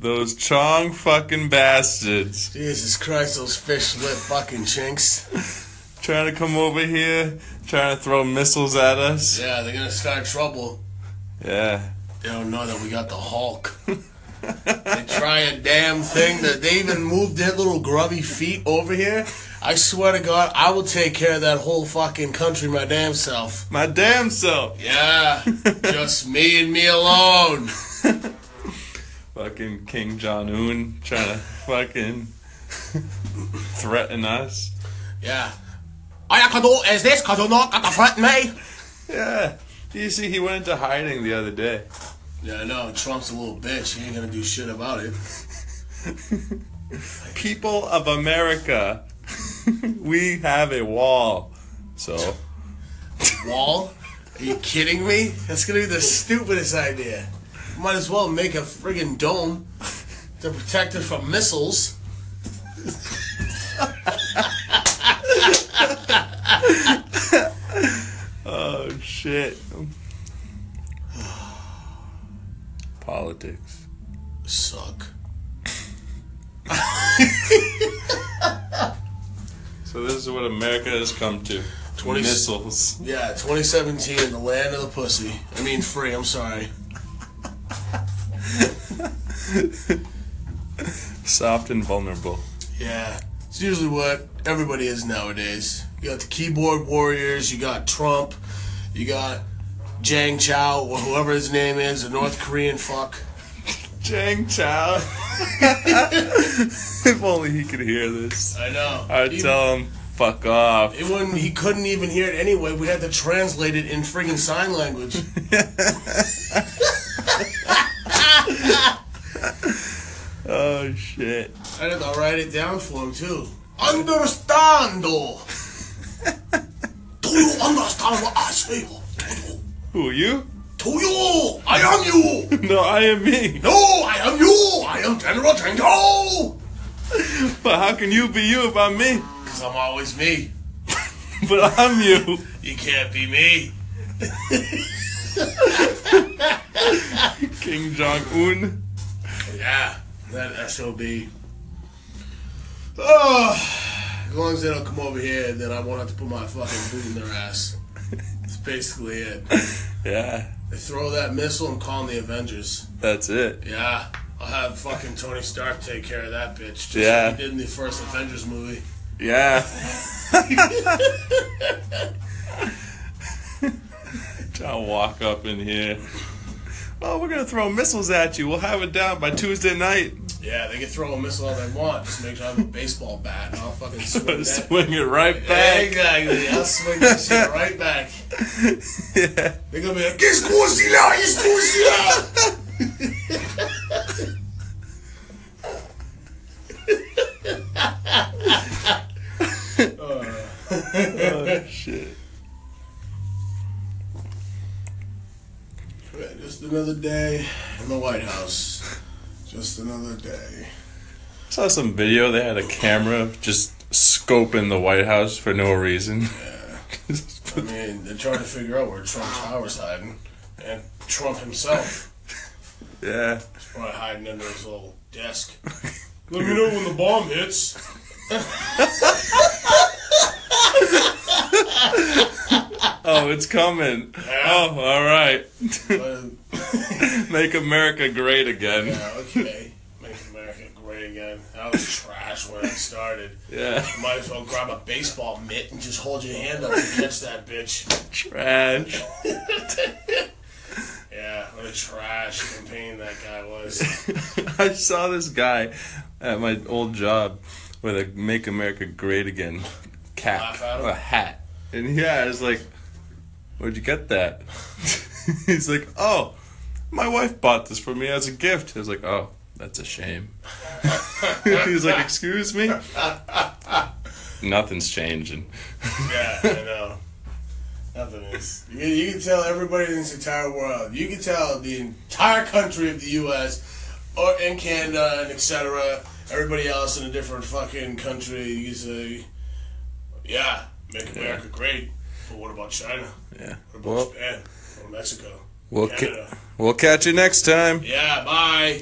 Those Chong fucking bastards. Jesus Christ, those fish lip fucking chinks. Trying to come over here, trying to throw missiles at us. Yeah, they're gonna start trouble. Yeah. They don't know that we got the Hulk. they try a damn thing that they even moved their little grubby feet over here. I swear to God, I will take care of that whole fucking country my damn self. My damn self. Yeah, just me and me alone. Fucking King Jong Un trying to fucking threaten us. Yeah. All you can do is this because you're not gonna threaten me. Yeah. You see, he went into hiding the other day. Yeah, I know. Trump's a little bitch. He ain't gonna do shit about it. People of America, we have a wall. So, Wall? Are you kidding me? That's gonna be the stupidest idea. Might as well make a friggin' dome to protect it from missiles. oh shit. Politics. Suck. So this is what America has come to. 20 Missiles. Yeah, 2017, the land of the pussy. I mean, free. I'm sorry. Soft and vulnerable. Yeah, it's usually what everybody is nowadays. You got the keyboard warriors. You got Trump. You got Jang Chow, or whoever his name is, a North Korean fuck. Jang Chow. if only he could hear this. I know. I'd He- tell him, fuck off. It wouldn't, he couldn't even hear it anyway. We had to translate it in friggin' sign language. oh shit. I had to write it down for him too. Understando. Do you understand what I say? Who are you? To you, I am you. No, I am me. No, I am you. I am General Tango. But how can you be you if I'm me? Cause I'm always me. But I'm you. You can't be me. King Jong Un. Yeah, that SOB. Oh, as long as they don't come over here, then I won't have to put my fucking boot in their ass. That's basically it. Yeah, They throw that missile and call them the Avengers. that's it. Yeah, I'll have fucking Tony Stark take care of that bitch. Just Yeah. like he did in the first Avengers movie. Yeah. I'll walk up in here. Oh, we're gonna throw missiles at you. We'll have it down by Tuesday night. Yeah, they can throw a missile all they want. Just make sure I have a baseball bat and I'll fucking swing. Swing it right back. Exactly. I'll swing that shit right back. Yeah. They're gonna be like, "It's Godzilla! It's Godzilla!" Oh. oh shit. Just another day in the White House. Just another day. I saw some video. They had a camera just scoping the White House for no reason. Yeah. I mean, they're trying to figure out where Trump Tower's hiding, and Trump himself yeah. is probably hiding under his little desk. Let me know when the bomb hits. Oh, it's coming. Oh, all right. Make America great again. yeah, okay. Make America great again. That was trash when it started. Yeah. Might as well grab a baseball mitt and just hold your hand up and catch that bitch. Trash. Yeah, what a trash campaign that guy was. I saw this guy at my old job with a "Make America Great Again" cap, Laugh at him? a hat, and yeah, I was like, "Where'd you get that?" He's like, "Oh, my wife bought this for me as a gift." I was like, "Oh, that's a shame." He's like, "Excuse me." Nothing's changing. Yeah, I know. Nothing is. You, can- you can tell everybody in this entire world. You can tell the entire country of the U.S. or in Canada and etc. Everybody else in a different fucking country. You say, "Yeah, make America great." But what about China? Yeah. What about Well, Japan? Or Mexico? we'll ca- Canada? we'll catch you next time. Yeah. Bye.